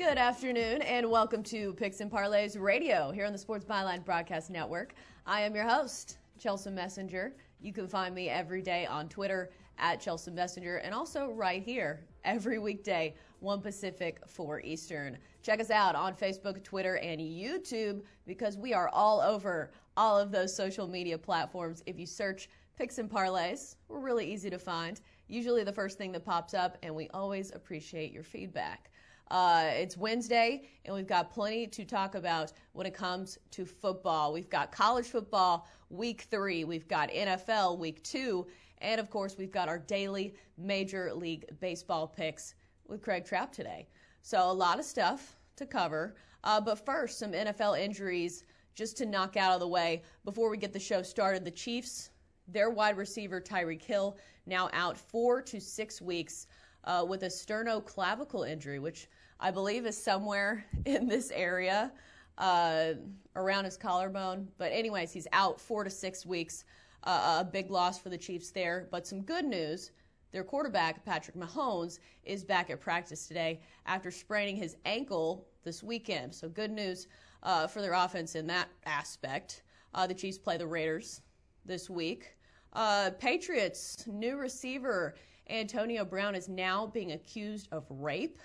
Good afternoon and welcome to Picks and Parlays Radio here on the Sports Byline Broadcast Network. I am your host, Chelsea Messenger. You can find me every day on Twitter at Chelsea Messenger and also right here every weekday, 1 Pacific, 4 Eastern. Check us out on Facebook, Twitter, and YouTube because we are all over all of those social media platforms. If you search Picks and Parlays, we're really easy to find. Usually the first thing that pops up, and we always appreciate your feedback. Uh, it's Wednesday, and we've got plenty to talk about when it comes to football. We've got college football week three, we've got NFL week two, and of course, we've got our daily Major League Baseball picks with Craig Trapp today. So, a lot of stuff to cover. Uh, but first, some NFL injuries just to knock out of the way before we get the show started. The Chiefs, their wide receiver Tyreek Hill, now out four to six weeks uh, with a sternoclavicle injury, which I believe is somewhere in this area uh, around his collarbone. But, anyways, he's out four to six weeks. Uh, a big loss for the Chiefs there. But some good news their quarterback, Patrick Mahomes, is back at practice today after spraining his ankle this weekend. So, good news uh, for their offense in that aspect. Uh, the Chiefs play the Raiders this week. Uh, Patriots, new receiver Antonio Brown is now being accused of rape.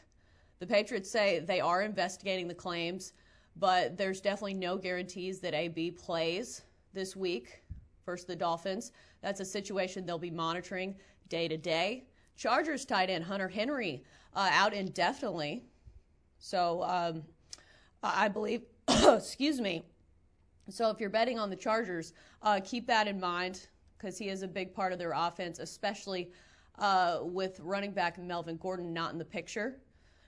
The Patriots say they are investigating the claims, but there's definitely no guarantees that AB plays this week versus the Dolphins. That's a situation they'll be monitoring day to day. Chargers tight end Hunter Henry uh, out indefinitely. So um, I believe, excuse me. So if you're betting on the Chargers, uh, keep that in mind because he is a big part of their offense, especially uh, with running back Melvin Gordon not in the picture.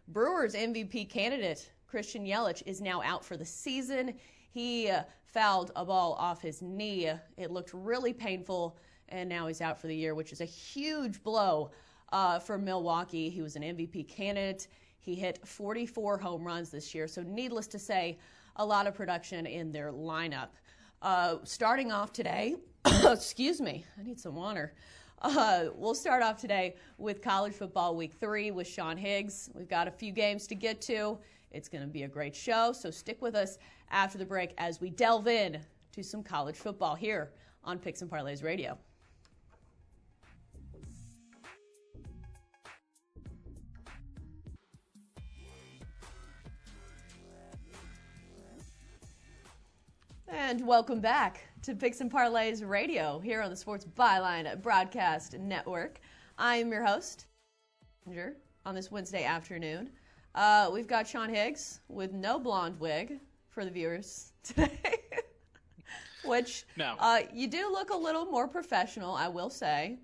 Brewers MVP candidate Christian Yelich is now out for the season. He uh, fouled a ball off his knee. It looked really painful, and now he's out for the year, which is a huge blow uh, for Milwaukee. He was an MVP candidate. He hit 44 home runs this year, so needless to say, a lot of production in their lineup. Uh, starting off today, excuse me, I need some water. Uh, we'll start off today with college football week three with Sean Higgs. We've got a few games to get to. It's going to be a great show, so stick with us after the break as we delve in to some college football here on Picks and Parlays Radio. And welcome back to Picks and Parlays Radio here on the Sports Byline Broadcast Network. I am your host, on this Wednesday afternoon. Uh, we've got Sean Higgs with no blonde wig for the viewers today, which no. uh, you do look a little more professional, I will say.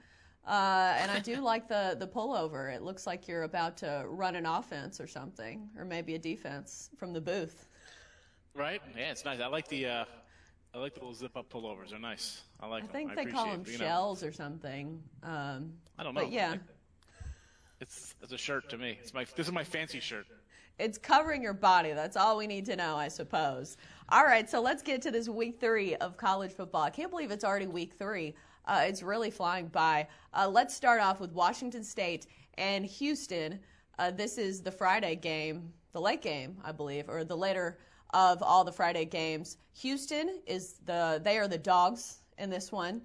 Uh, and I do like the the pullover. It looks like you're about to run an offense or something, or maybe a defense from the booth. Right? Yeah, it's nice. I like the uh, I like the little zip up pullovers. They're nice. I like them. I them. think I they call them it, shells or something. Um, I don't know. But yeah, It's it's a shirt to me. It's my this is my fancy shirt. it's covering your body. That's all we need to know, I suppose. All right, so let's get to this week three of college football. I can't believe it's already week three. Uh, it's really flying by. Uh, let's start off with Washington State and Houston. Uh, this is the Friday game, the late game, I believe, or the later of all the Friday games. Houston is the they are the dogs in this one.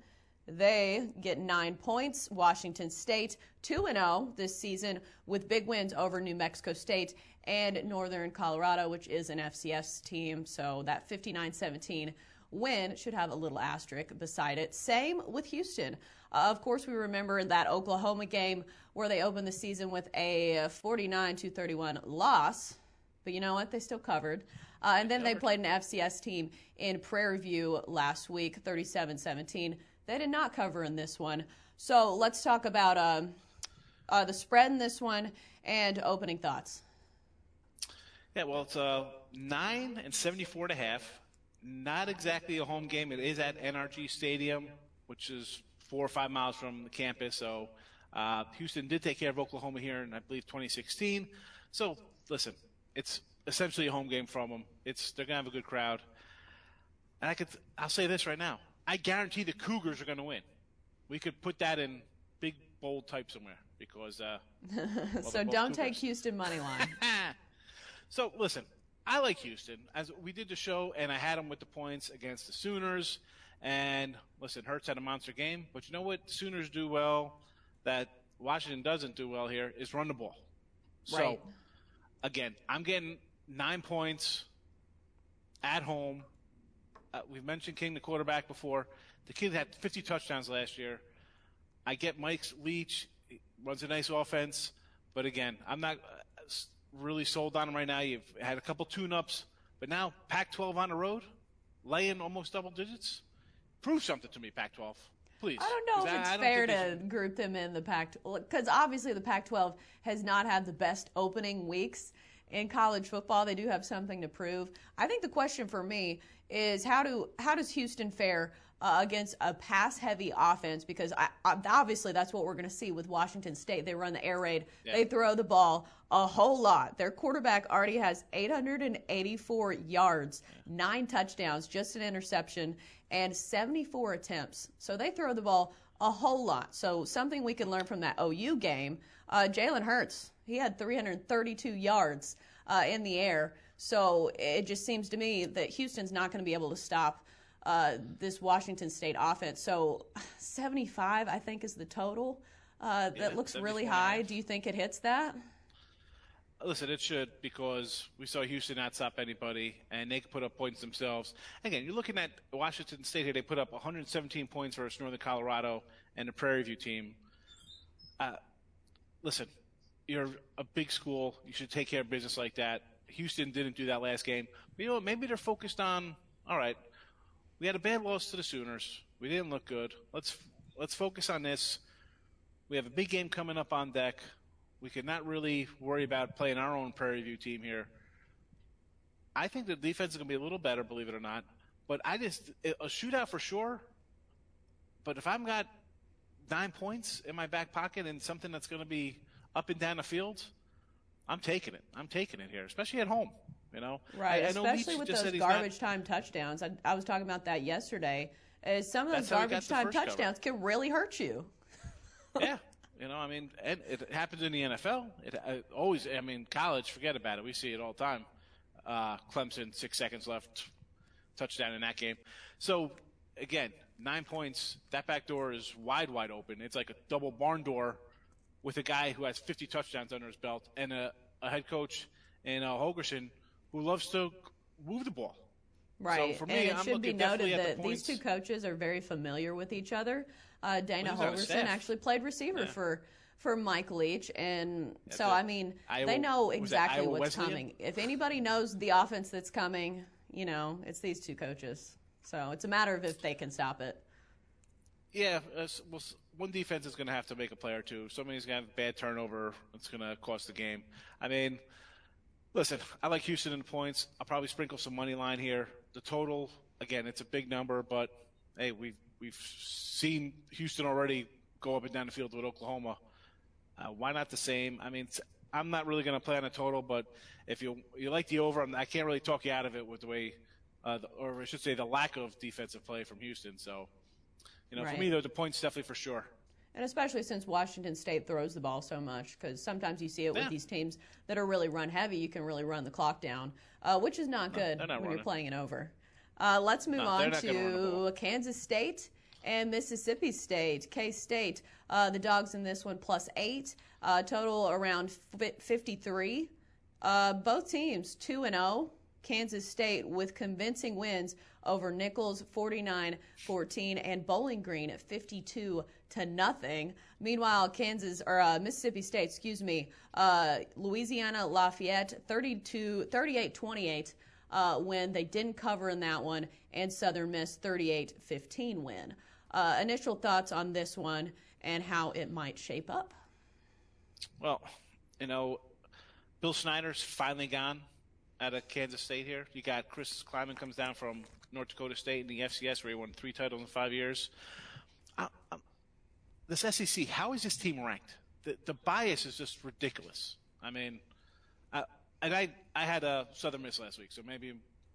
They get nine points. Washington State, 2 0 this season with big wins over New Mexico State and Northern Colorado, which is an FCS team. So that 59 17 win should have a little asterisk beside it. Same with Houston. Uh, of course, we remember that Oklahoma game where they opened the season with a 49 31 loss. But you know what? They still covered. Uh, and then they played an FCS team in Prairie View last week, 37 17. They did not cover in this one. So let's talk about um, uh, the spread in this one and opening thoughts. Yeah, well, it's uh, nine and seventy-four and a half. Not exactly a home game. It is at NRG Stadium, which is four or five miles from the campus. So uh, Houston did take care of Oklahoma here in, I believe, 2016. So listen, it's essentially a home game from them. It's they're gonna have a good crowd. And I could, I'll say this right now. I guarantee the Cougars are going to win. We could put that in big bold type somewhere because. Uh, well, so don't take Houston money line. So listen, I like Houston. As we did the show, and I had them with the points against the Sooners. And listen, Hurts had a monster game, but you know what Sooners do well that Washington doesn't do well here is run the ball. So Right. Again, I'm getting nine points at home. Uh, we've mentioned King, the quarterback, before. The kid had 50 touchdowns last year. I get Mike's Leach he runs a nice offense, but again, I'm not uh, really sold on him right now. You've had a couple tune-ups, but now Pac-12 on the road, laying almost double digits. Prove something to me, Pac-12, please. I don't know if it's I don't fair to group them in the Pac because obviously the Pac-12 has not had the best opening weeks in college football. They do have something to prove. I think the question for me is how do how does Houston fare uh, against a pass-heavy offense? Because I, I, obviously that's what we're going to see with Washington State. They run the air raid. Yeah. They throw the ball a whole lot. Their quarterback already has 884 yards, nine touchdowns, just an interception, and 74 attempts. So they throw the ball a whole lot. So something we can learn from that OU game. Uh, Jalen Hurts, he had 332 yards uh, in the air. So it just seems to me that Houston's not going to be able to stop uh, this Washington State offense. So 75, I think, is the total. Uh, Yeah, that looks really 74 and a high. Do you think it hits that? Listen, it should because we saw Houston not stop anybody, and they could put up points themselves. Again, you're looking at Washington State here. They put up 117 points versus Northern Colorado and the Prairie View team. Uh, listen, you're a big school. You should take care of business like that. Houston didn't do that last game. But you know what? Maybe they're focused on. All right, we had a bad loss to the Sooners. We didn't look good. Let's let's focus on this. We have a big game coming up on deck. We could not really worry about playing our own Prairie View team here. I think the defense is going to be a little better, believe it or not. But I just a shootout for sure. But if I've got nine points in my back pocket and something that's going to be up and down the field, I'm taking it. I'm taking it here, especially at home. You know, Right, I, I especially with those he's not- garbage time touchdowns. I, I was talking about that yesterday. Some of those That's how he got garbage time first cover. touchdowns can really hurt you. yeah, you know, I mean, and it happens in the NFL. It, it always, I mean, college, forget about it. We see it all the time. Uh, Clemson, six seconds left, touchdown in that game. So again, nine points. That back door is wide, wide open. It's like a double barn door with a guy who has 50 touchdowns under his belt and a, a head coach in uh, Holgorsen who loves to move the ball. Right. for me, and it I'm should be looking noted definitely at the that these two coaches are very familiar with each other. Uh, Dana Well, he was on the Holgorsen actually played receiver Yeah. for for Mike Leach, and so it. I mean Iowa- they know exactly what's Wesleyan? coming. If anybody knows the offense that's coming, you know it's these two coaches. So it's a matter of if they can stop it. Yeah, uh, well, one defense is going to have to make a play or two. Somebody's going to have a bad turnover. It's going to cost the game. I mean, listen, I like Houston in points. I'll probably sprinkle some money line here. The total, again, it's a big number, but hey, we've we've seen Houston already go up and down the field with Oklahoma. Uh, why not the same? I mean, I'm not really going to play on a total, but if you you like the over, I'm, I can't really talk you out of it with the way, uh, the, or I should say, the lack of defensive play from Houston. So. You know, Right. for me, though, the points definitely for sure. And especially since Washington State throws the ball so much, because sometimes you see it with these teams that are really run heavy, you can really run the clock down, uh, which is not good not when you're playing it over. Uh, let's move No, on they're not gonna run the to. Kansas State and Mississippi State. K State, uh, the dogs in this one plus eight, uh, total around fi- 53. Uh, both teams 2 and 0. Kansas State with convincing wins over Nicholls 49-14 and Bowling Green 52 to nothing. Meanwhile, Kansas or uh, Mississippi State, excuse me, uh, Louisiana Lafayette 32 38-28 uh, when they didn't cover in that one and Southern Miss 38-15 win. Uh, initial thoughts on this one and how it might shape up. Well, you know, Bill Snyder's finally gone out of Kansas State here. You got Chris Klieman comes down from North Dakota State in the FCS where he won three titles in five years. I, I, this SEC, how is this team ranked? The, the bias is just ridiculous. I mean, I, and I, I had a Southern Miss last week, so maybe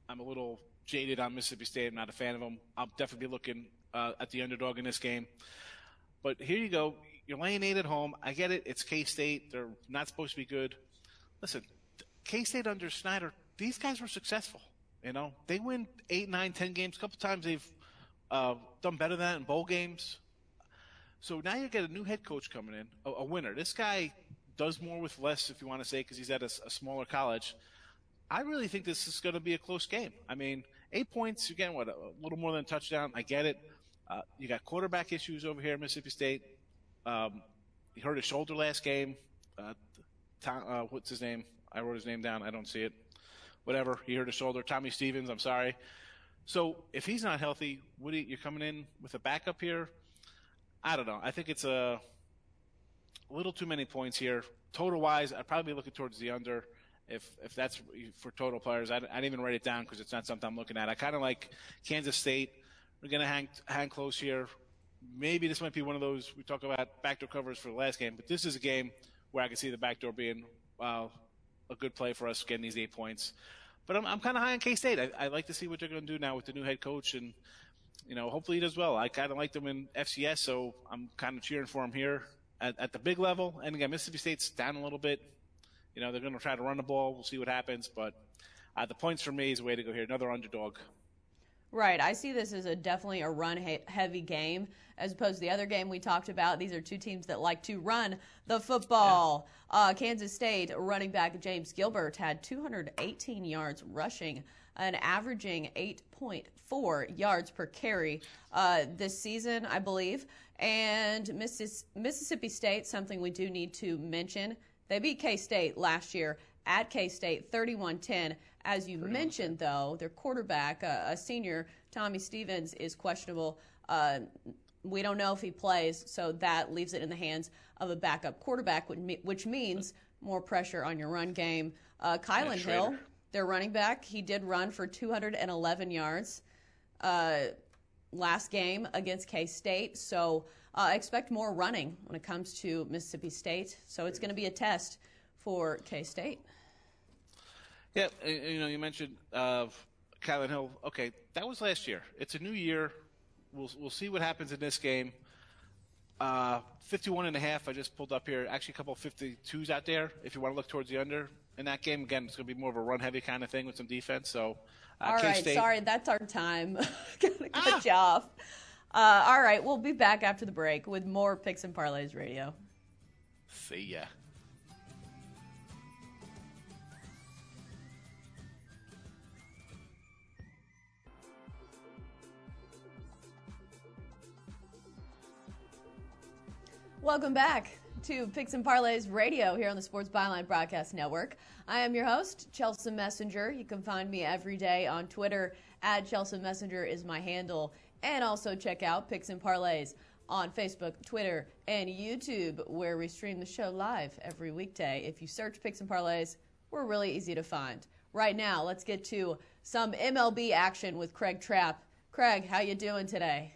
I'm a little jaded on Mississippi State. I'm not a fan of them. I'll definitely be looking uh, at the underdog in this game. But here you go. You're laying eight at home. I get it. It's K State. They're not supposed to be good. Listen, K State under Snyder, these guys were successful. You know, they win eight, nine, ten games. A couple times they've uh, done better than that in bowl games. So now you get a new head coach coming in, a, a winner. This guy does more with less, if you want to say, because he's at a, a, smaller college. I really think this is going to be a close game. I mean, eight points, getting what a little more than a touchdown. I get it. Uh, you got quarterback issues over here at Mississippi State. Um, he hurt his shoulder last game. Uh, Tom, uh, what's his name? I wrote his name down. I don't see it. Whatever. He hurt his shoulder. Tommy Stevens. I'm sorry. So if he's not healthy, Woody, you're coming in with a backup here. I don't know. I think it's a little too many points here. Total wise, I'd probably be looking towards the under. If if that's for total players, I, didn't even write it down because it's not something I'm looking at. I kind of like Kansas State. We're gonna hang hang close here. Maybe this might be one of those we talk about backdoor covers for the last game, but this is a game where I can see the backdoor being uh, a good play for us getting these eight points. But I'm, I'm kind of high on K State. I, I like to see what they're going to do now with the new head coach, and you know, hopefully he does well. I kind of like them in FCS, so I'm kind of cheering for him here at, at the big level. And again, Mississippi State's down a little bit. You know, they're going to try to run the ball. We'll see what happens, but uh, the points for me is a way to go here. Another underdog. Right. I see this as a definitely a run heavy game as opposed to the other game we talked about. These are two teams that like to run the football. Yeah. Uh, Kansas State running back James Gilbert had 218 yards rushing and averaging 8.4 yards per carry uh, this season, I believe. And Missis- Mississippi State, something we do need to mention, they beat K State last year at K State 31 10. As you Pretty mentioned, much. though, their quarterback, uh, a senior, Tommy Stevens, is questionable. Uh, we don't know if he plays, so that leaves it in the hands of a backup quarterback, which means more pressure on your run game. Uh, Kylan Hill, their running back, he did run for 211 yards uh, last game against K State, so uh, expect more running when it comes to Mississippi State. So it's going to be a test for K State. Yeah, you know, you mentioned uh, Kylan Hill. Okay, that was last year. It's a new year. We'll we'll see what happens in this game. Uh, 51 and a half. I just pulled up here. Actually, a couple of 52s out there. If you want to look towards the under in that game, again, it's going to be more of a run heavy kind of thing with some defense. So, uh, all right, sorry, that's our time. Gotta cut ah. you off. Uh, all right, we'll be back after the break with more picks and parlays radio. See ya. Welcome back to Picks and Parlays Radio here on the Sports Byline Broadcast Network. I am your host, Chelsea Messenger. You can find me every day on Twitter at Chelsea Messenger is my handle, and also check out Picks and Parlays on Facebook, Twitter, and YouTube, where we stream the show live every weekday. If you search Picks and Parlays, we're really easy to find. Right now, let's get to some MLB action with Craig Trapp. Craig, how you doing today?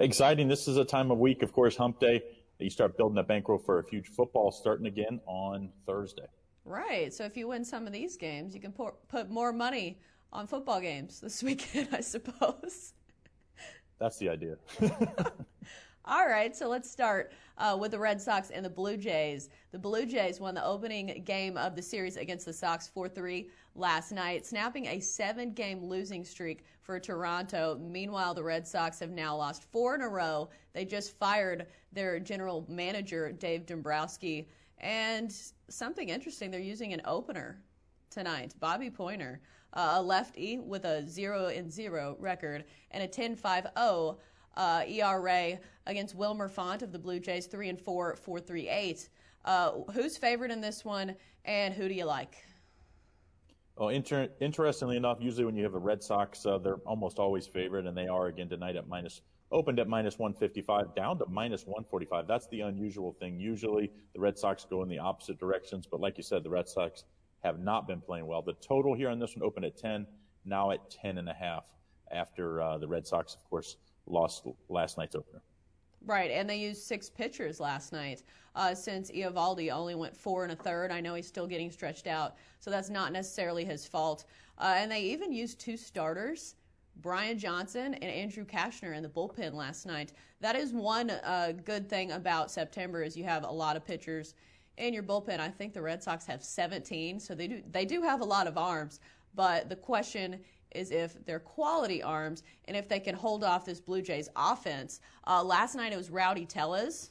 Exciting. This is a time of week, of course, hump day. You start building a bankroll for a huge football starting again on Thursday. Right. So if you win some of these games, you can pour, put more money on football games this weekend, I suppose. That's the idea. All right, so let's start uh, with the Red Sox and the Blue Jays. The Blue Jays won the opening game of the series against the Sox 4 3 last night, snapping a seven game losing streak for Toronto. Meanwhile, the Red Sox have now lost four in a row. They just fired their general manager, Dave Dombrowski. And something interesting, they're using an opener tonight, Bobby Poyner, uh, a lefty with a 0 and 0 record and a 10 5 0 uh, ERA against Wilmer Font of the Blue Jays, 3 and 4, 4.38. Uh, who's favored in this one, and who do you like? Well, inter- interestingly enough, usually when you have a Red Sox, uh, they're almost always favored, and they are again tonight at minus opened at minus 155, down to minus 145. That's the unusual thing. Usually the Red Sox go in the opposite directions, but like you said, the Red Sox have not been playing well. The total here on this one opened at 10, now at 10 and a half after uh, the Red Sox, of course, lost last night's opener. Right, and they used six pitchers last night uh, since Eovaldi only went four and a third. I know he's still getting stretched out, so that's not necessarily his fault. Uh, and they even used two starters, Brian Johnson and Andrew Cashner, in the bullpen last night. That is one uh, good thing about September is you have a lot of pitchers in your bullpen. I think the Red Sox have 17, so they do they do have a lot of arms. But the question is if they're quality arms and if they can hold off this Blue Jays offense. Uh, last night it was Rowdy Tellez,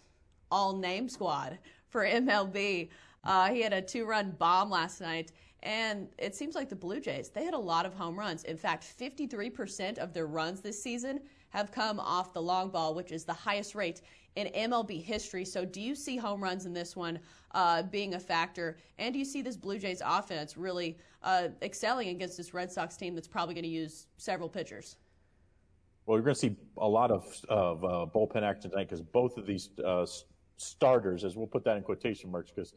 all name squad for MLB. Uh, he had a two run bomb last night. And it seems like the Blue Jays, they had a lot of home runs. In fact, 53% of their runs this season have come off the long ball, which is the highest rate in MLB history. So, do you see home runs in this one uh, being a factor? And do you see this Blue Jays offense really uh, excelling against this Red Sox team that's probably going to use several pitchers? Well, you're going to see a lot of, of uh, bullpen action tonight because both of these uh, starters, as we'll put that in quotation marks, because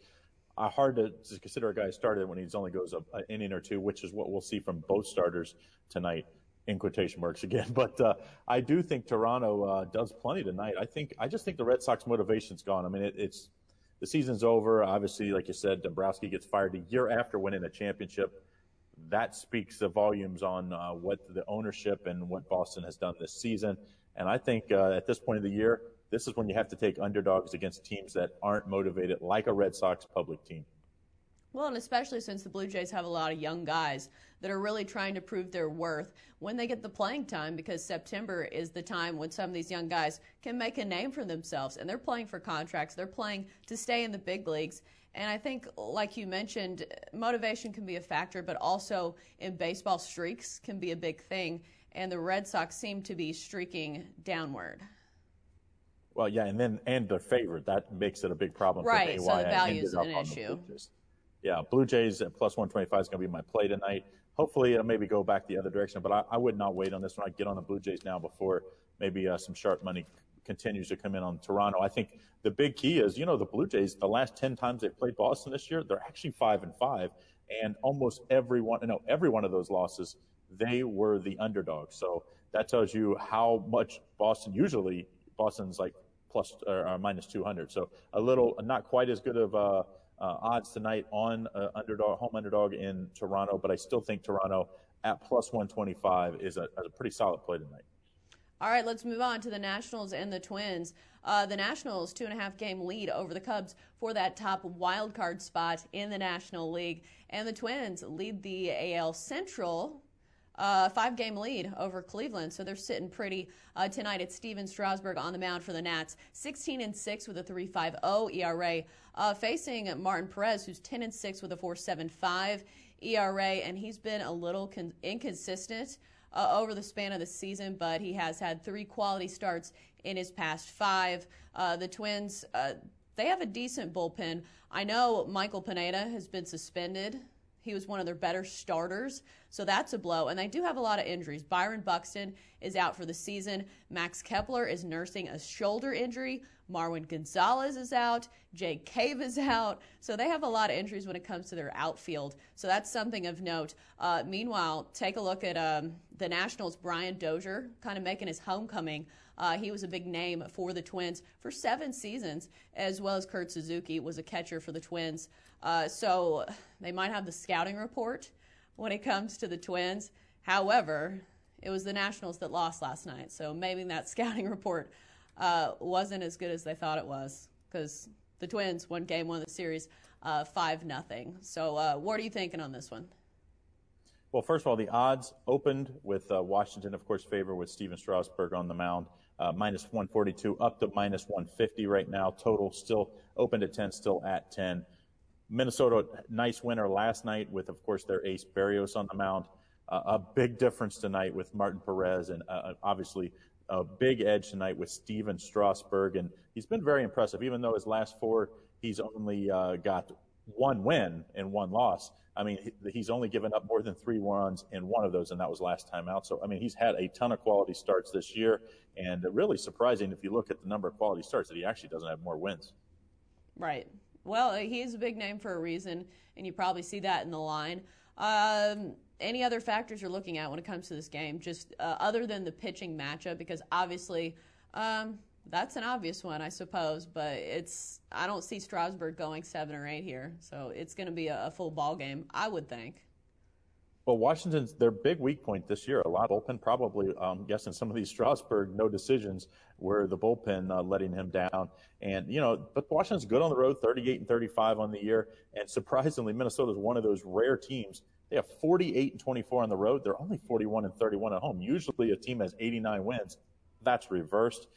uh, hard to, to, consider a guy started when he's only goes an inning or two, which is what we'll see from both starters tonight in quotation marks again. But uh, I do think Toronto uh, does plenty tonight. I think I just think the Red Sox motivation's gone. I mean, it, it's the season's over. Obviously, like you said, Dombrowski gets fired a year after winning a championship. That speaks the volumes on uh, what the ownership and what Boston has done this season. And I think uh, at this point of the year, this is when you have to take underdogs against teams that aren't motivated, like a Red Sox public team. Well, and especially since the Blue Jays have a lot of young guys that are really trying to prove their worth when they get the playing time because September is the time when some of these young guys can make a name for themselves and they're playing for contracts. They're playing to stay in the big leagues. And I think, like you mentioned, motivation can be a factor, but also in baseball, streaks can be a big thing. And the Red Sox seem to be streaking downward. Well, yeah, and then and the favorite that makes it a big problem. Right, for so the value is an issue yeah, Blue Jays at plus 125 is going to be my play tonight. Hopefully, it'll maybe go back the other direction, but I, I would not wait on this one. I'd get on the Blue Jays now before maybe uh, some sharp money continues to come in on Toronto. I think the big key is, you know, the Blue Jays, the last 10 times they've played Boston this year, they're actually 5 and 5, and almost every one, no, every one of those losses, they were the underdog. So that tells you how much Boston usually, Boston's like plus or, or minus 200. So a little, not quite as good of a, uh, odds tonight on uh, underdog, home underdog in Toronto, but I still think Toronto at plus 125 is a, a pretty solid play tonight. All right, let's move on to the Nationals and the Twins. Uh, the Nationals two and a half game lead over the Cubs for that top wild card spot in the National League, and the Twins lead the AL Central uh, five game lead over Cleveland. So they're sitting pretty uh, tonight. It's Stephen Strasburg on the mound for the Nats, 16 and 6 with a 3.50 ERA, uh, facing Martin Perez, who's 10 and 6 with a 4.75 ERA, and he's been a little con- inconsistent. Uh, over the span of the season, but he has had three quality starts in his past five. Uh, the Twins, uh, they have a decent bullpen. I know Michael Pineda has been suspended he was one of their better starters, so that's a blow. And they do have a lot of injuries. Byron Buxton is out for the season. Max Kepler is nursing a shoulder injury. Marwin Gonzalez is out. Jake Cave is out. So they have a lot of injuries when it comes to their outfield. So that's something of note. Uh, meanwhile, take a look at um, the Nationals' Brian Dozier kind of making his homecoming. Uh, he was a big name for the Twins for seven seasons, as well as Kurt Suzuki was a catcher for the Twins. Uh, so they might have the scouting report when it comes to the Twins. However, it was the Nationals that lost last night, so maybe that scouting report uh, wasn't as good as they thought it was because the Twins won Game One of the series uh, five nothing. So, uh, what are you thinking on this one? Well, first of all, the odds opened with uh, Washington, of course, favor with Stephen Strasburg on the mound, uh, minus 142 up to minus 150 right now. Total still opened at 10, still at 10. Minnesota, nice winner last night with, of course, their ace Berrios on the mound. Uh, a big difference tonight with Martin Perez, and uh, uh, obviously a big edge tonight with Stephen Strasburg. And he's been very impressive, even though his last four, he's only uh, got one win and one loss. I mean, he's only given up more than three runs in one of those, and that was last time out. So, I mean, he's had a ton of quality starts this year, and really surprising if you look at the number of quality starts that he actually doesn't have more wins. Right. Well, he's a big name for a reason, and you probably see that in the line. Um, any other factors you're looking at when it comes to this game, just uh, other than the pitching matchup? Because obviously, um, that's an obvious one, I suppose. But it's I don't see Strasburg going seven or eight here, so it's going to be a, a, full ball game, I would think. Well, Washington's their big weak point this year. A lot of bullpen, probably, um, guessing some of these Strasburg no decisions were the bullpen uh, letting him down. And you know, but Washington's good on the road, 38 and 35 on the year. And surprisingly, Minnesota is one of those rare teams. They have 48 and 24 on the road. They're only 41 and 31 at home. Usually, a team has 89 wins. That's reversed.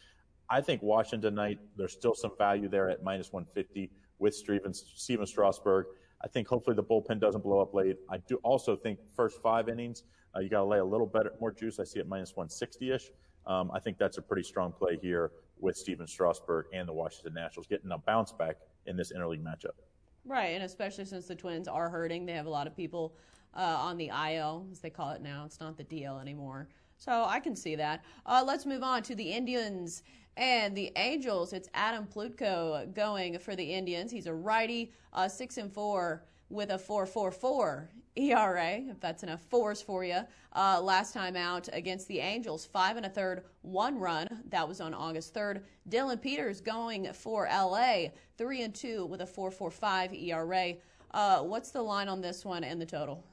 I think Washington tonight. There's still some value there at minus 150 with Stephen, Stephen Strasburg. I think hopefully the bullpen doesn't blow up late. I do also think first five innings, uh, you got to lay a little better, more juice. I see it minus 160 ish. Um, I think that's a pretty strong play here with Stephen Strasburg and the Washington Nationals getting a bounce back in this interleague matchup. Right, and especially since the Twins are hurting, they have a lot of people uh, on the IL, as they call it now. It's not the DL anymore. So I can see that. Uh, let's move on to the Indians and the Angels. It's Adam Plutko going for the Indians. He's a righty, uh, six and four with a 4.44 ERA, if that's enough fours for you. Uh, last time out against the Angels, five and a third, one run. That was on August 3rd. Dillon Peters going for LA, three and two with a 4.45 ERA. Uh, what's the line on this one and the total?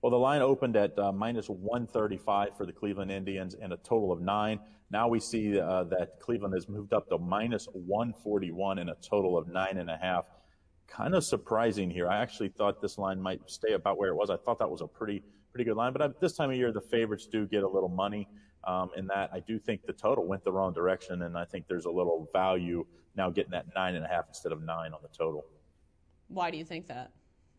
Well, the line opened at uh, minus 135 for the Cleveland Indians and a total of nine. Now we see uh, that Cleveland has moved up to minus 141 and a total of nine and a half. Kind of surprising here. I actually thought this line might stay about where it was. I thought that was a pretty pretty good line, but at this time of year, the favorites do get a little money. Um, in that, I do think the total went the wrong direction, and I think there's a little value now getting that nine and a half instead of nine on the total. Why do you think that?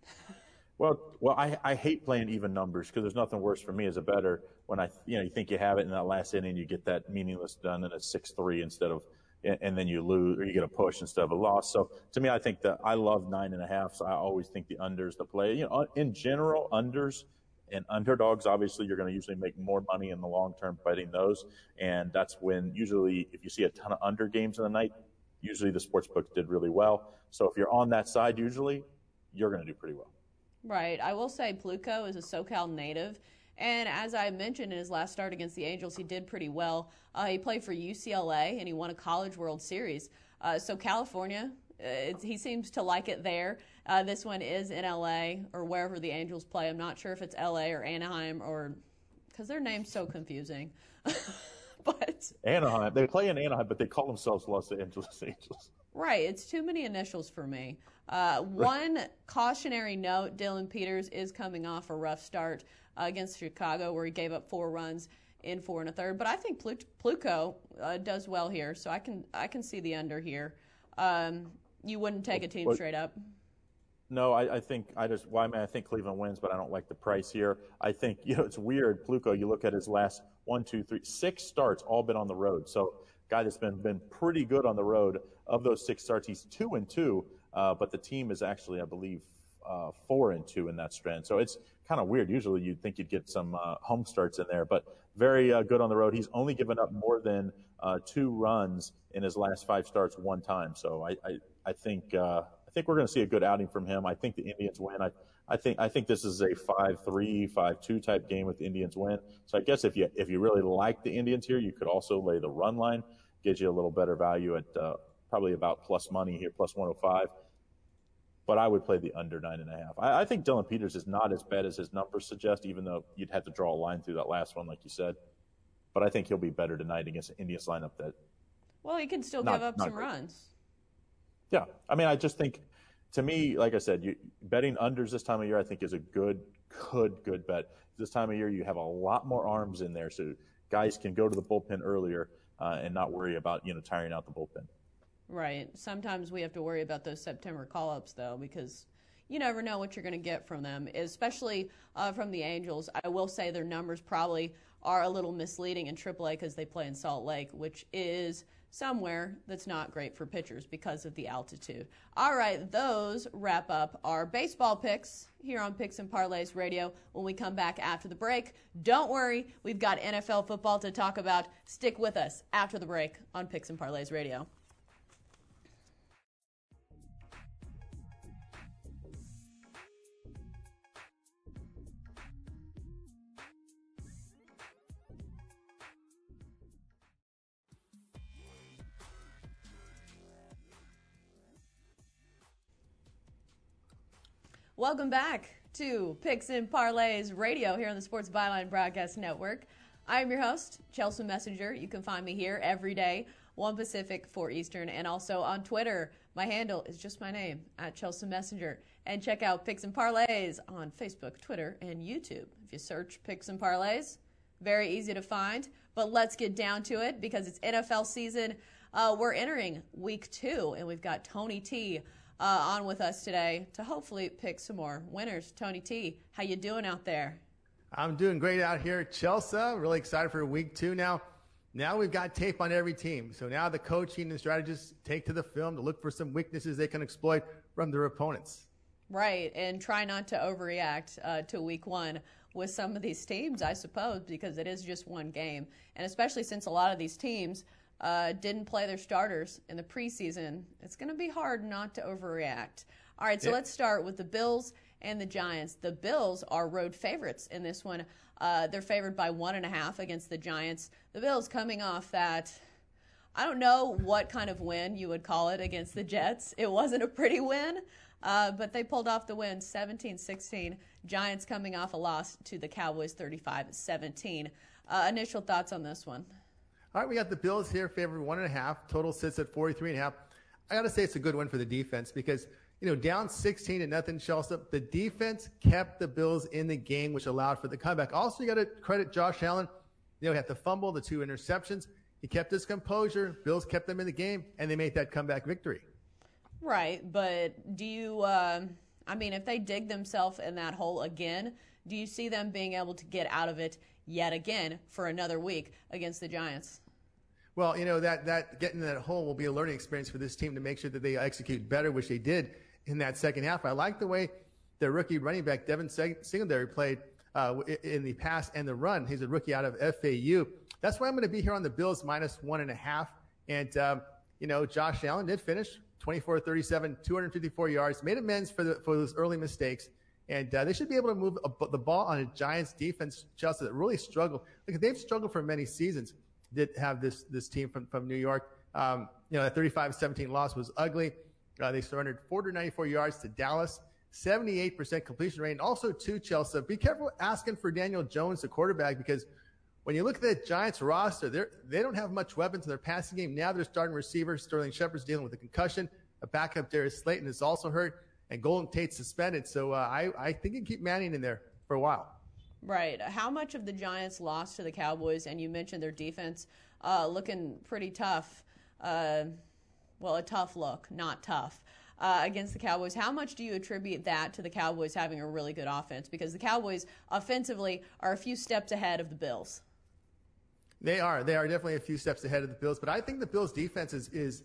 Well, well, I, I hate playing even numbers because there's nothing worse for me as a bettor when I, you know, you think you have it in that last inning, you get that meaningless done in a six three instead of, and then you lose or you get a push instead of a loss. So to me, I think that I love nine and a half. So I always think the unders the play. You know, uh, in general, unders and underdogs, obviously, you're going to usually make more money in the long term betting those, and that's when usually if you see a ton of under games in the night, usually the sports books did really well. So if you're on that side, usually you're going to do pretty well. Right. I will say Plutko is a SoCal native. And as I mentioned in his last start against the Angels, he did pretty well. Uh, he played for UCLA and he won a College World Series. Uh, so California, uh, he seems to like it there. Uh, this one is in LA or wherever the Angels play. I'm not sure if it's LA or Anaheim or because their name's so confusing. but Anaheim, they play in Anaheim, but they call themselves Los Angeles Angels. Right. It's too many initials for me. Uh, one cautionary note Dillon Peters is coming off a rough start uh, against Chicago, where he gave up four runs in four and a third. But I think Plutko uh, does well here, so I can I can see the under here. Um, you wouldn't take a team straight up. No, I, I, think I just why well, I mean I think Cleveland wins, but I don't like the price here. I think you know it's weird. Plutko, you look at his last one, two, three, six starts, all been on the road. So guy that's been been pretty good on the road. Of those six starts, he's two and two uh, but the team is actually, I believe, uh, four and two in that strand. So it's kind of weird. Usually you'd think you'd get some uh, home starts in there, but very uh, good on the road. He's only given up more than uh, two runs in his last five starts one time. So I, I, I think uh, I think we're going to see a good outing from him. I think the Indians win. I, I think I think this is a five-three, five-two type game with the Indians win. So I guess if you if you really like the Indians here, you could also lay the run line. Gives you a little better value at probably about plus money here, plus 105. But I would play the under nine and a half. I, I think Dillon Peters is not as bad as his numbers suggest, even though you'd have to draw a line through that last one, like you said. But I think he'll be better tonight against an Indians lineup that. Well, he can still not, give up some great. runs. Yeah, I mean, I just think, to me, like I said, you, betting unders this time of year, I think is a good, good, good bet. This time of year, you have a lot more arms in there, so guys can go to the bullpen earlier uh, and not worry about you know tiring out the bullpen. Right. Sometimes we have to worry about those September call ups, though, because you never know what you're going to get from them, especially uh, from the Angels. I will say their numbers probably are a little misleading in AAA because they play in Salt Lake, which is somewhere that's not great for pitchers because of the altitude. All right, those wrap up our baseball picks here on Picks and Parlays Radio. When we come back after the break, don't worry, we've got NFL football to talk about. Stick with us after the break on Picks and Parlays Radio. Welcome back to Picks and Parlays Radio here on the Sports Byline Broadcast Network. I am your host, Chelsea Messenger. You can find me here every day, 1 Pacific, 4 Eastern, and also on Twitter. My handle is just my name, at Chelsea Messenger. And check out Picks and Parlays on Facebook, Twitter, and YouTube. If you search Picks and Parlays, very easy to find. But let's get down to it because it's NFL season. Uh, we're entering week two, and we've got Tony T uh, on with us today to hopefully pick some more winners. Tony T, how you doing out there? I'm doing great out here Chelsea. Really excited for week two now. Now we've got tape on every team. So now the coaching and strategists take to the film to look for some weaknesses they can exploit from their opponents. Right, and try not to overreact uh, to week one with some of these teams, I suppose, because it is just one game. And especially since a lot of these teams uh, didn't play their starters in the preseason, it's going to be hard not to overreact. All right, so yeah. let's start with the Bills and the Giants. The Bills are road favorites in this one. Uh, they're favored by one and a half against the Giants. The Bills coming off that. I don't know what kind of win you would call it against the Jets. It wasn't a pretty win, uh, but they pulled off the win 17 16. Giants coming off a loss to the Cowboys 35 17. Uh, initial thoughts on this one? All right, we got the Bills here favored one and a half. Total sits at 43 and a half. I got to say it's a good win for the defense because, you know, down 16 to nothing, Chelsea, the defense kept the Bills in the game, which allowed for the comeback. Also, you got to credit Josh Allen. You know, he had to fumble the two interceptions. He kept his composure. Bills kept them in the game, and they made that comeback victory. Right, but do you, uh, I mean, if they dig themselves in that hole again, do you see them being able to get out of it yet again for another week against the Giants? Well, you know that that getting that hole will be a learning experience for this team to make sure that they execute better, which they did in that second half. I like the way their rookie running back Devin Singletary played uh, in the pass and the run. He's a rookie out of FAU. That's why I'm going to be here on the Bills minus one and a half. And um, you know, Josh Allen did finish 24-37, 254 yards, made amends for the for those early mistakes. And uh, they should be able to move a, the ball on a Giants defense, Chelsea, that really struggled. Like they've struggled for many seasons. Did have this this team from from New York. Um, you know, that 35-17 loss was ugly. Uh, they surrendered 494 yards to Dallas, 78% completion rate, and also to Chelsea. Be careful asking for Daniel Jones, the quarterback, because when you look at the Giants roster, they they don't have much weapons in their passing game. Now they're starting receivers. Sterling Shepard's dealing with a concussion. A backup Darius Slayton is also hurt and Golden Tate suspended. So uh, I, I think you keep Manning in there for a while. Right. How much of the Giants lost to the Cowboys? And you mentioned their defense uh, looking pretty tough. Uh, well, a tough look, not tough. Uh, against the Cowboys. How much do you attribute that to the Cowboys having a really good offense? Because the Cowboys offensively are a few steps ahead of the Bills. They are. They are definitely a few steps ahead of the Bills. But I think the Bills' defense is, is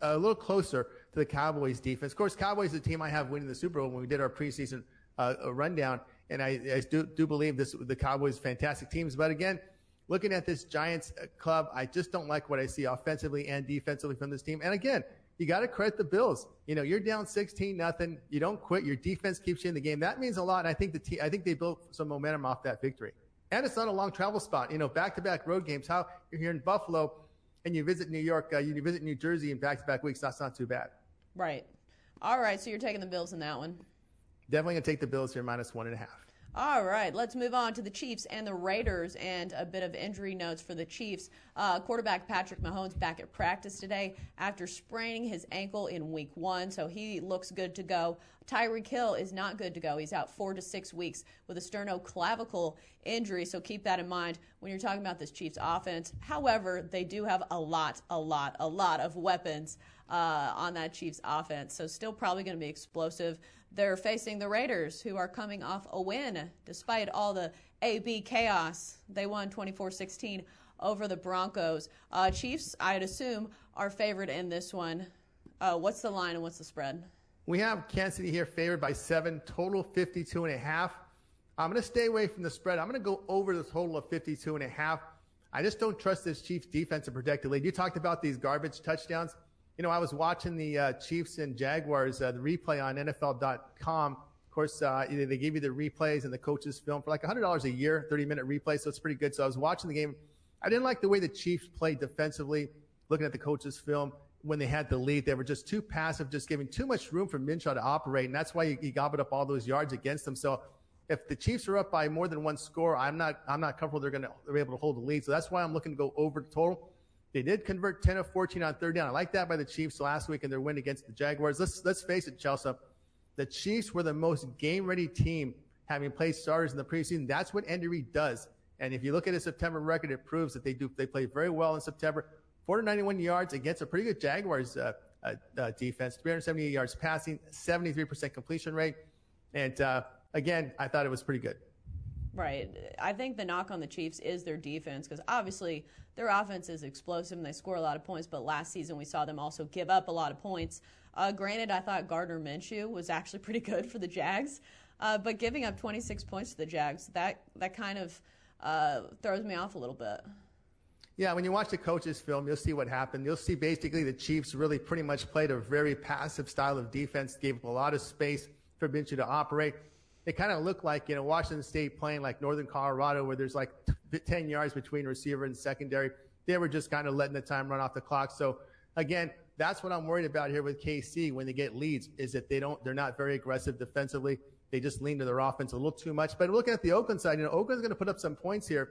a little closer to the Cowboys defense. Of course, Cowboys is the team I have winning the Super Bowl when we did our preseason uh, rundown, and I, I do, do, believe this the Cowboys fantastic teams. But again, looking at this Giants uh, club, I just don't like what I see offensively and defensively from this team. And again, you got to credit the Bills. You know, you're down 16 nothing. You don't quit. Your defense keeps you in the game. That means a lot. And I think the te- I think they built some momentum off that victory. And it's not a long travel spot. You know, back to back road games. How you're here in Buffalo and you visit New York, uh, you visit New Jersey in back to back weeks. That's not too bad. Right. All right. So you're taking the Bills in that one. Definitely going to take the Bills here minus one and a half. All right, let's move on to the Chiefs and the Raiders and a bit of injury notes for the Chiefs. Uh, quarterback Patrick Mahomes back at practice today after spraining his ankle in week one, so he looks good to go. Tyreek Hill is not good to go. He's out four to six weeks with a sternoclavicle injury, so keep that in mind when you're talking about this Chiefs offense. However, they do have a lot, a lot, a lot of weapons uh, on that Chiefs offense, so still probably going to be explosive. They're facing the Raiders, who are coming off a win despite all the AB chaos. They won 24 16 over the Broncos. Uh, Chiefs, I'd assume, are favored in this one. Uh, what's the line and what's the spread? We have Kansas City here favored by seven, total 52 and a half. I'm going to stay away from the spread. I'm going to go over the total of 52 and a half. I just don't trust this Chiefs defense to protect the lead. You talked about these garbage touchdowns. You know, I was watching the uh, Chiefs and Jaguars, uh, the replay on NFL.com. Of course, uh, they give you the replays and the coaches film for like $100 a year, 30 minute replay. So it's pretty good. So I was watching the game. I didn't like the way the Chiefs played defensively. looking at the coaches film, when they had the lead, they were just too passive, just giving too much room for Minshew to operate, and that's why he, he gobbled up all those yards against them. So if the Chiefs are up by more than one score, I'm not I'm not comfortable they're going to they're able to hold the lead. So that's why I'm looking to go over the total. They did convert 10 of 14 on third down. I like that by the Chiefs last week in their win against the Jaguars. Let's let's face it, Chelsea. The Chiefs were the most game ready team having played starters in the preseason. That's what Andy Reid does. And if you look at his September record, it proves that they do they play very well in September. 491 yards against a pretty good Jaguars uh, uh, uh, defense, 378 yards passing, 73% completion rate, and uh, again, I thought it was pretty good. Right. I think the knock on the Chiefs is their defense because obviously their offense is explosive and they score a lot of points, but last season we saw them also give up a lot of points. Uh, granted, I thought Gardner Minshew was actually pretty good for the Jags, uh, but giving up 26 points to the Jags, that, that kind of uh, throws me off a little bit. Yeah, when you watch the coaches' film, you'll see what happened. You'll see basically the Chiefs really pretty much played a very passive style of defense, gave up a lot of space for Minshew to operate it kind of looked like, you know, Washington State playing like Northern Colorado where there's like 10 yards between receiver and secondary. They were just kind of letting the time run off the clock. So again, that's what I'm worried about here with KC when they get leads is that they don't, they're not very aggressive defensively. They just lean to their offense a little too much. But looking at the Oakland side, you know, Oakland's going to put up some points here.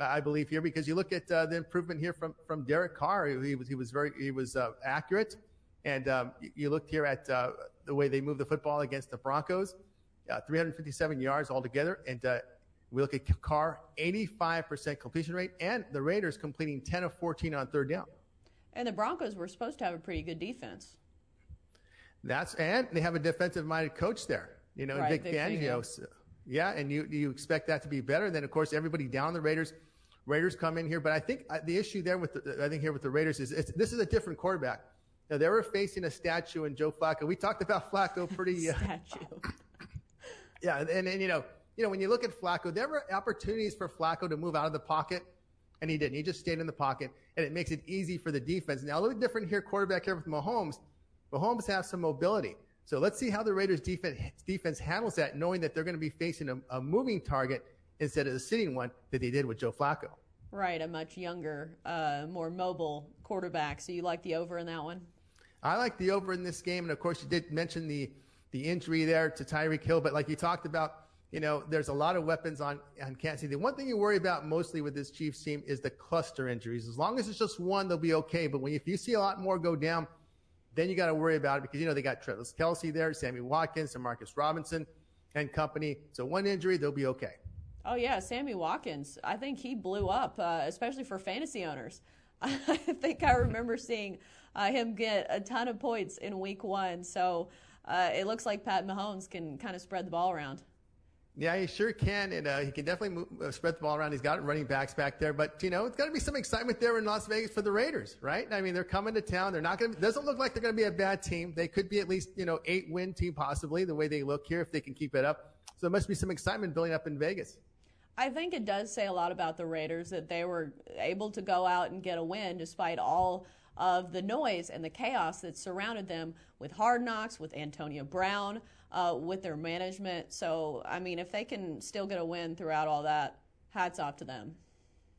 I believe here because you look at uh, the improvement here from from Derek Carr. He was he was very he was uh, accurate, and um, you looked here at uh, the way they moved the football against the Broncos uh, 357 yards altogether. And uh, we look at Carr, 85% completion rate, and the Raiders completing 10 of 14 on third down. And the Broncos were supposed to have a pretty good defense. That's and they have a defensive-minded coach there. You know, right, Vic, Vic Fangio. So, yeah, and you you expect that to be better. Then of course everybody down the Raiders. Raiders come in here, but I think uh, the issue there with the, I think here with the Raiders is this is a different quarterback. Now they were facing a statue in Joe Flacco. We talked about Flacco pretty uh, statue. Yeah, and, and you know, you know, when you look at Flacco, there were opportunities for Flacco to move out of the pocket, and he didn't. He just stayed in the pocket, and it makes it easy for the defense. Now, a little different here, quarterback here with Mahomes. Mahomes has some mobility. So let's see how the Raiders defense, defense handles that, knowing that they're going to be facing a, a moving target instead of the sitting one that they did with Joe Flacco. Right, a much younger, uh, more mobile quarterback. So you like the over in that one? I like the over in this game, and of course, you did mention the the injury there to Tyreek Hill. But like you talked about, you know, there's a lot of weapons on, on Kansas City. The one thing you worry about mostly with this Chiefs team is the cluster injuries. As long as it's just one, they'll be okay. But when, if you see a lot more go down, then you got to worry about it because, you know, they got Travis Kelce there, Sammy Watkins, and Marcus Robinson and company. So one injury, they'll be okay. Oh, yeah. Sammy Watkins, I think he blew up, uh, especially for fantasy owners. I think I remember seeing uh, him get a ton of points in week one. So, uh, it looks like Pat Mahomes can kind of spread the ball around. Yeah, he sure can, and uh, he can definitely move, uh, spread the ball around. He's got running backs back there, but you know it's got to be some excitement there in Las Vegas for the Raiders, right? I mean, they're coming to town. They're not going to. Doesn't look like they're going to be a bad team. They could be at least you know eight win team possibly the way they look here if they can keep it up. So there must be some excitement building up in Vegas. I think it does say a lot about the Raiders that they were able to go out and get a win despite all of the noise and the chaos that surrounded them with Hard Knocks, with Antonio Brown, uh, with their management. So, I mean, if they can still get a win throughout all that, hats off to them.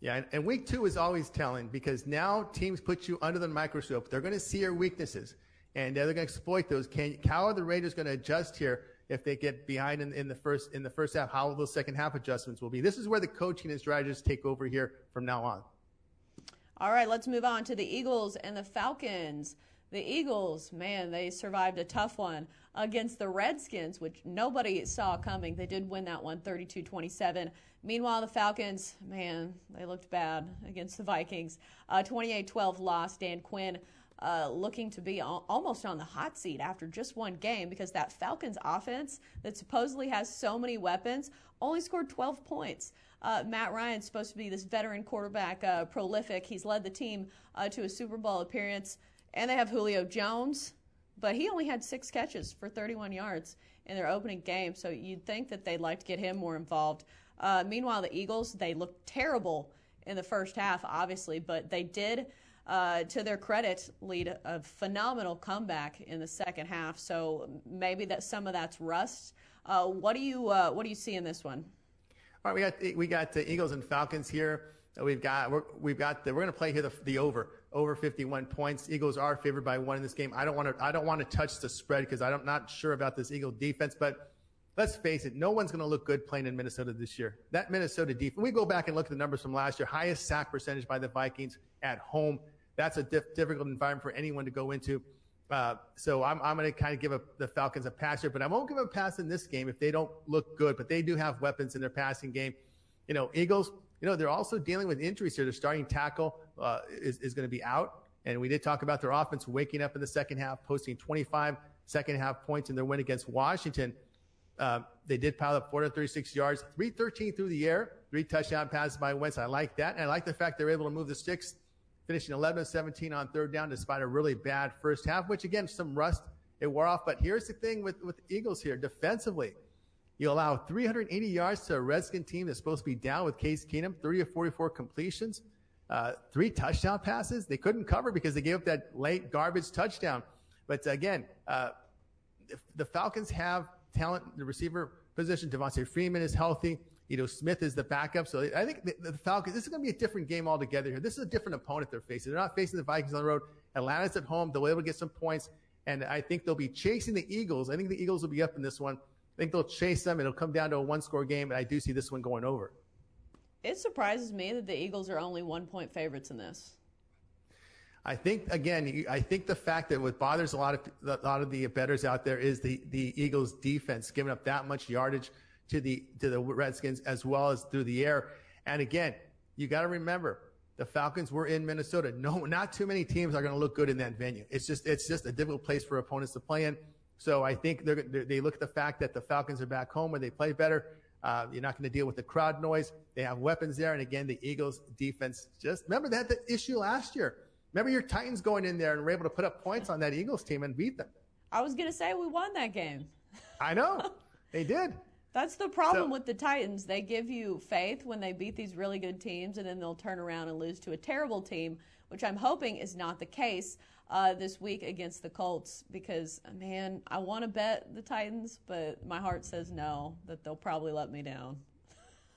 Yeah, and, and week two is always telling because now teams put you under the microscope. They're going to see your weaknesses, and they're going to exploit those. Can, how are the Raiders going to adjust here if they get behind in, in, the first in the first half? How will those second half adjustments will be? This is where the coaching and strategists take over here from now on. All right, let's move on to the Eagles and the Falcons. The Eagles, man, they survived a tough one against the Redskins, which nobody saw coming. They did win that one 32 27. Meanwhile, the Falcons, man, they looked bad against the Vikings. 28 uh, 12 loss. Dan Quinn uh, looking to be al- almost on the hot seat after just one game because that Falcons offense that supposedly has so many weapons only scored 12 points. Uh, Matt Ryan's supposed to be this veteran quarterback, uh, prolific. He's led the team uh, to a Super Bowl appearance, and they have Julio Jones, but he only had six catches for 31 yards in their opening game. So you'd think that they'd like to get him more involved. Uh, meanwhile, the Eagles they looked terrible in the first half, obviously, but they did. Uh, to their credit, lead a phenomenal comeback in the second half. So maybe that some of that's rust. Uh, what do you uh, what do you see in this one? All right, we got we got the Eagles and Falcons here. We've got we're, we've got the, we're going to play here the, the over over 51 points. Eagles are favored by one in this game. I don't want to I don't want to touch the spread because I'm not sure about this Eagle defense, but let's face it, no one's going to look good playing in Minnesota this year. That Minnesota defense, we go back and look at the numbers from last year, highest sack percentage by the Vikings at home. That's a diff- difficult environment for anyone to go into. Uh, so I'm, I'm going to kind of give a, the Falcons a pass here, but I won't give them a pass in this game if they don't look good, but they do have weapons in their passing game. You know, Eagles, you know, they're also dealing with injuries here. Their starting tackle uh, is, is going to be out. And we did talk about their offense waking up in the second half, posting 25 second half points in their win against Washington. Uh, they did pile up 436 yards, 313 through the air, three touchdown passes by Wentz. I like that. And I like the fact they're able to move the sticks, finishing 11 of 17 on third down despite a really bad first half, which again, some rust, it wore off. But here's the thing with, with Eagles here defensively. You allow 380 yards to a Redskin team that's supposed to be down with Case Keenum, 30 of 44 completions, uh, three touchdown passes. They couldn't cover because they gave up that late garbage touchdown. But again, uh, the Falcons have talent, the receiver position. Devonta Freeman is healthy. Ito Smith is the backup. So I think the, the Falcons, this is going to be a different game altogether here. This is a different opponent they're facing. They're not facing the Vikings on the road. Atlanta's at home. They'll be able to get some points. And I think they'll be chasing the Eagles. I think the Eagles will be up in this one. I think they'll chase them. It'll come down to a one score game. And I do see this one going over. It surprises me that the Eagles are only one point favorites in this. I think again, I think the fact that what bothers a lot of a lot of the bettors out there is the the Eagles defense giving up that much yardage to the to the Redskins as well as through the air. And again, you got to remember the Falcons were in Minnesota. No, not too many teams are going to look good in that venue. It's just it's just a difficult place for opponents to play in. So I think they're, they look at the fact that the Falcons are back home where they play better. Uh, you're not going to deal with the crowd noise. They have weapons there. And again, the Eagles defense just remember they had the issue last year Remember your Titans going in there and were able to put up points on that Eagles team and beat them. I was going to say we won that game. I know. they did. That's the problem so, with the Titans. They give you faith when they beat these really good teams, and then they'll turn around and lose to a terrible team, which I'm hoping is not the case uh, this week against the Colts. Because, man, I want to bet the Titans, but my heart says no, that they'll probably let me down.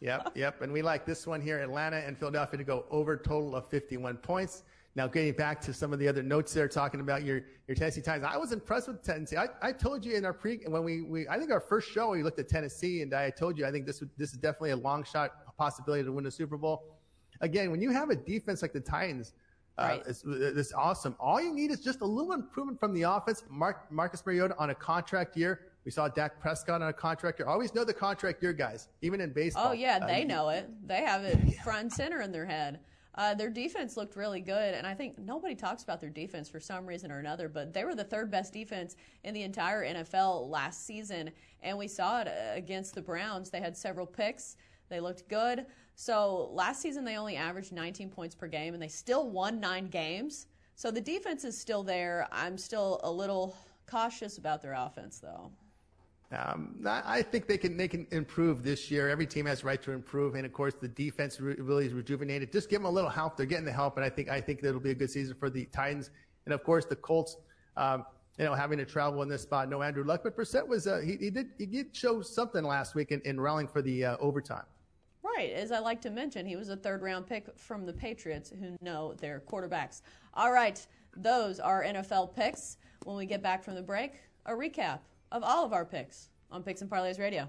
yep, yep. And we like this one here Atlanta and Philadelphia to go over total of 51 points. Now, getting back to some of the other notes there, talking about your, your Tennessee Titans, I was impressed with Tennessee. I, I told you in our pre, when we, we, I think our first show, we looked at Tennessee, and I told you I think this, this is definitely a long shot possibility to win the Super Bowl. Again, when you have a defense like the Titans, uh, right. it's, it's awesome. All you need is just a little improvement from the offense. Mark, Marcus Mariota on a contract year. We saw Dak Prescott on a contract year. Always know the contract year, guys, even in baseball. Oh, yeah, they uh, know it. They have it front and center in their head. Uh, their defense looked really good, and I think nobody talks about their defense for some reason or another, but they were the third best defense in the entire NFL last season, and we saw it uh, against the Browns. They had several picks, they looked good. So last season, they only averaged 19 points per game, and they still won nine games. So the defense is still there. I'm still a little cautious about their offense, though. Um, I think they can they can improve this year. Every team has right to improve, and of course the defense re- really is rejuvenated. Just give them a little help. They're getting the help, and I think I think it'll be a good season for the Titans, and of course the Colts. Um, you know, having to travel in this spot, no Andrew Luck, but Brissett was uh, he, he did he did show something last week in, in rallying for the uh, overtime. Right, as I like to mention, he was a third round pick from the Patriots, who know their quarterbacks. All right, those are NFL picks. When we get back from the break, a recap of all of our picks on Picks and Parlays Radio.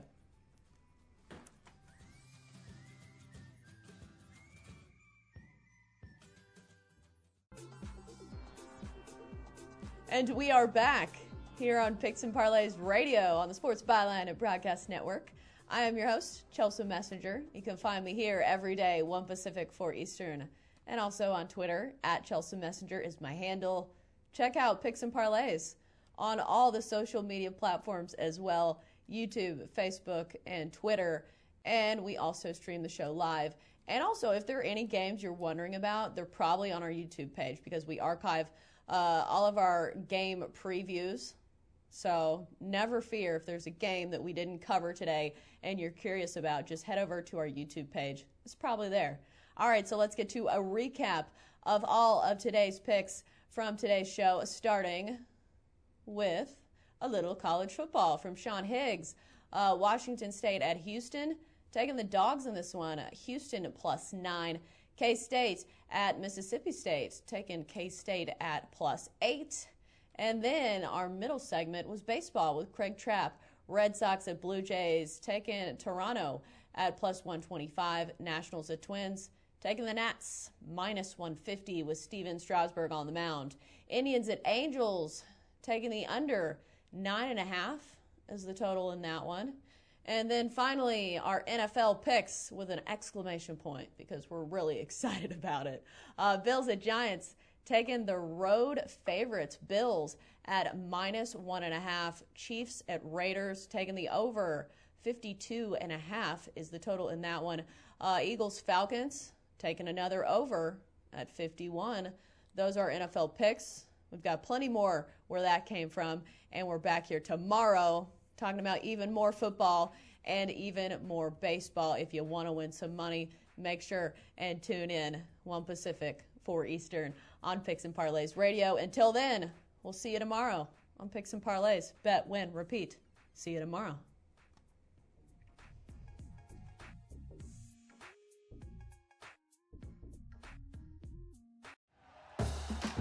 And we are back here on Picks and Parlays Radio on the Sports Byline and Broadcast Network. I am your host, Chelsea Messenger. You can find me here every day, 1 Pacific, 4 Eastern, and also on Twitter, at Chelsea Messenger is my handle. Check out Picks and Parlays on all the social media platforms as well YouTube, Facebook, and Twitter. And we also stream the show live. And also, if there are any games you're wondering about, they're probably on our YouTube page because we archive uh, all of our game previews. So never fear if there's a game that we didn't cover today and you're curious about, just head over to our YouTube page. It's probably there. All right, so let's get to a recap of all of today's picks from today's show, starting with a little college football from Sean Higgs. Uh, Washington State at Houston, taking the dogs in this one. Houston plus nine. K State at Mississippi State, taking K State at plus eight. And then our middle segment was baseball with Craig Trapp. Red Sox at Blue Jays, taking Toronto at plus 125. Nationals at Twins, taking the Nats minus 150 with Stephen Strasburg on the mound. Indians at Angels, taking the under nine and a half is the total in that one. And then finally, our NFL picks with an exclamation point because we're really excited about it. Uh, Bills at Giants taking the road favorites, Bills at minus one and a half. Chiefs at Raiders taking the over. 52 and a half is the total in that one. Uh, Eagles Falcons taking another over at 51. Those are NFL picks. We've got plenty more where that came from. And we're back here tomorrow talking about even more football and even more baseball. If you want to win some money, make sure and tune in 1 Pacific, 4 Eastern on Picks and Parlays Radio. Until then, we'll see you tomorrow on Picks and Parlays. Bet, win, repeat. See you tomorrow.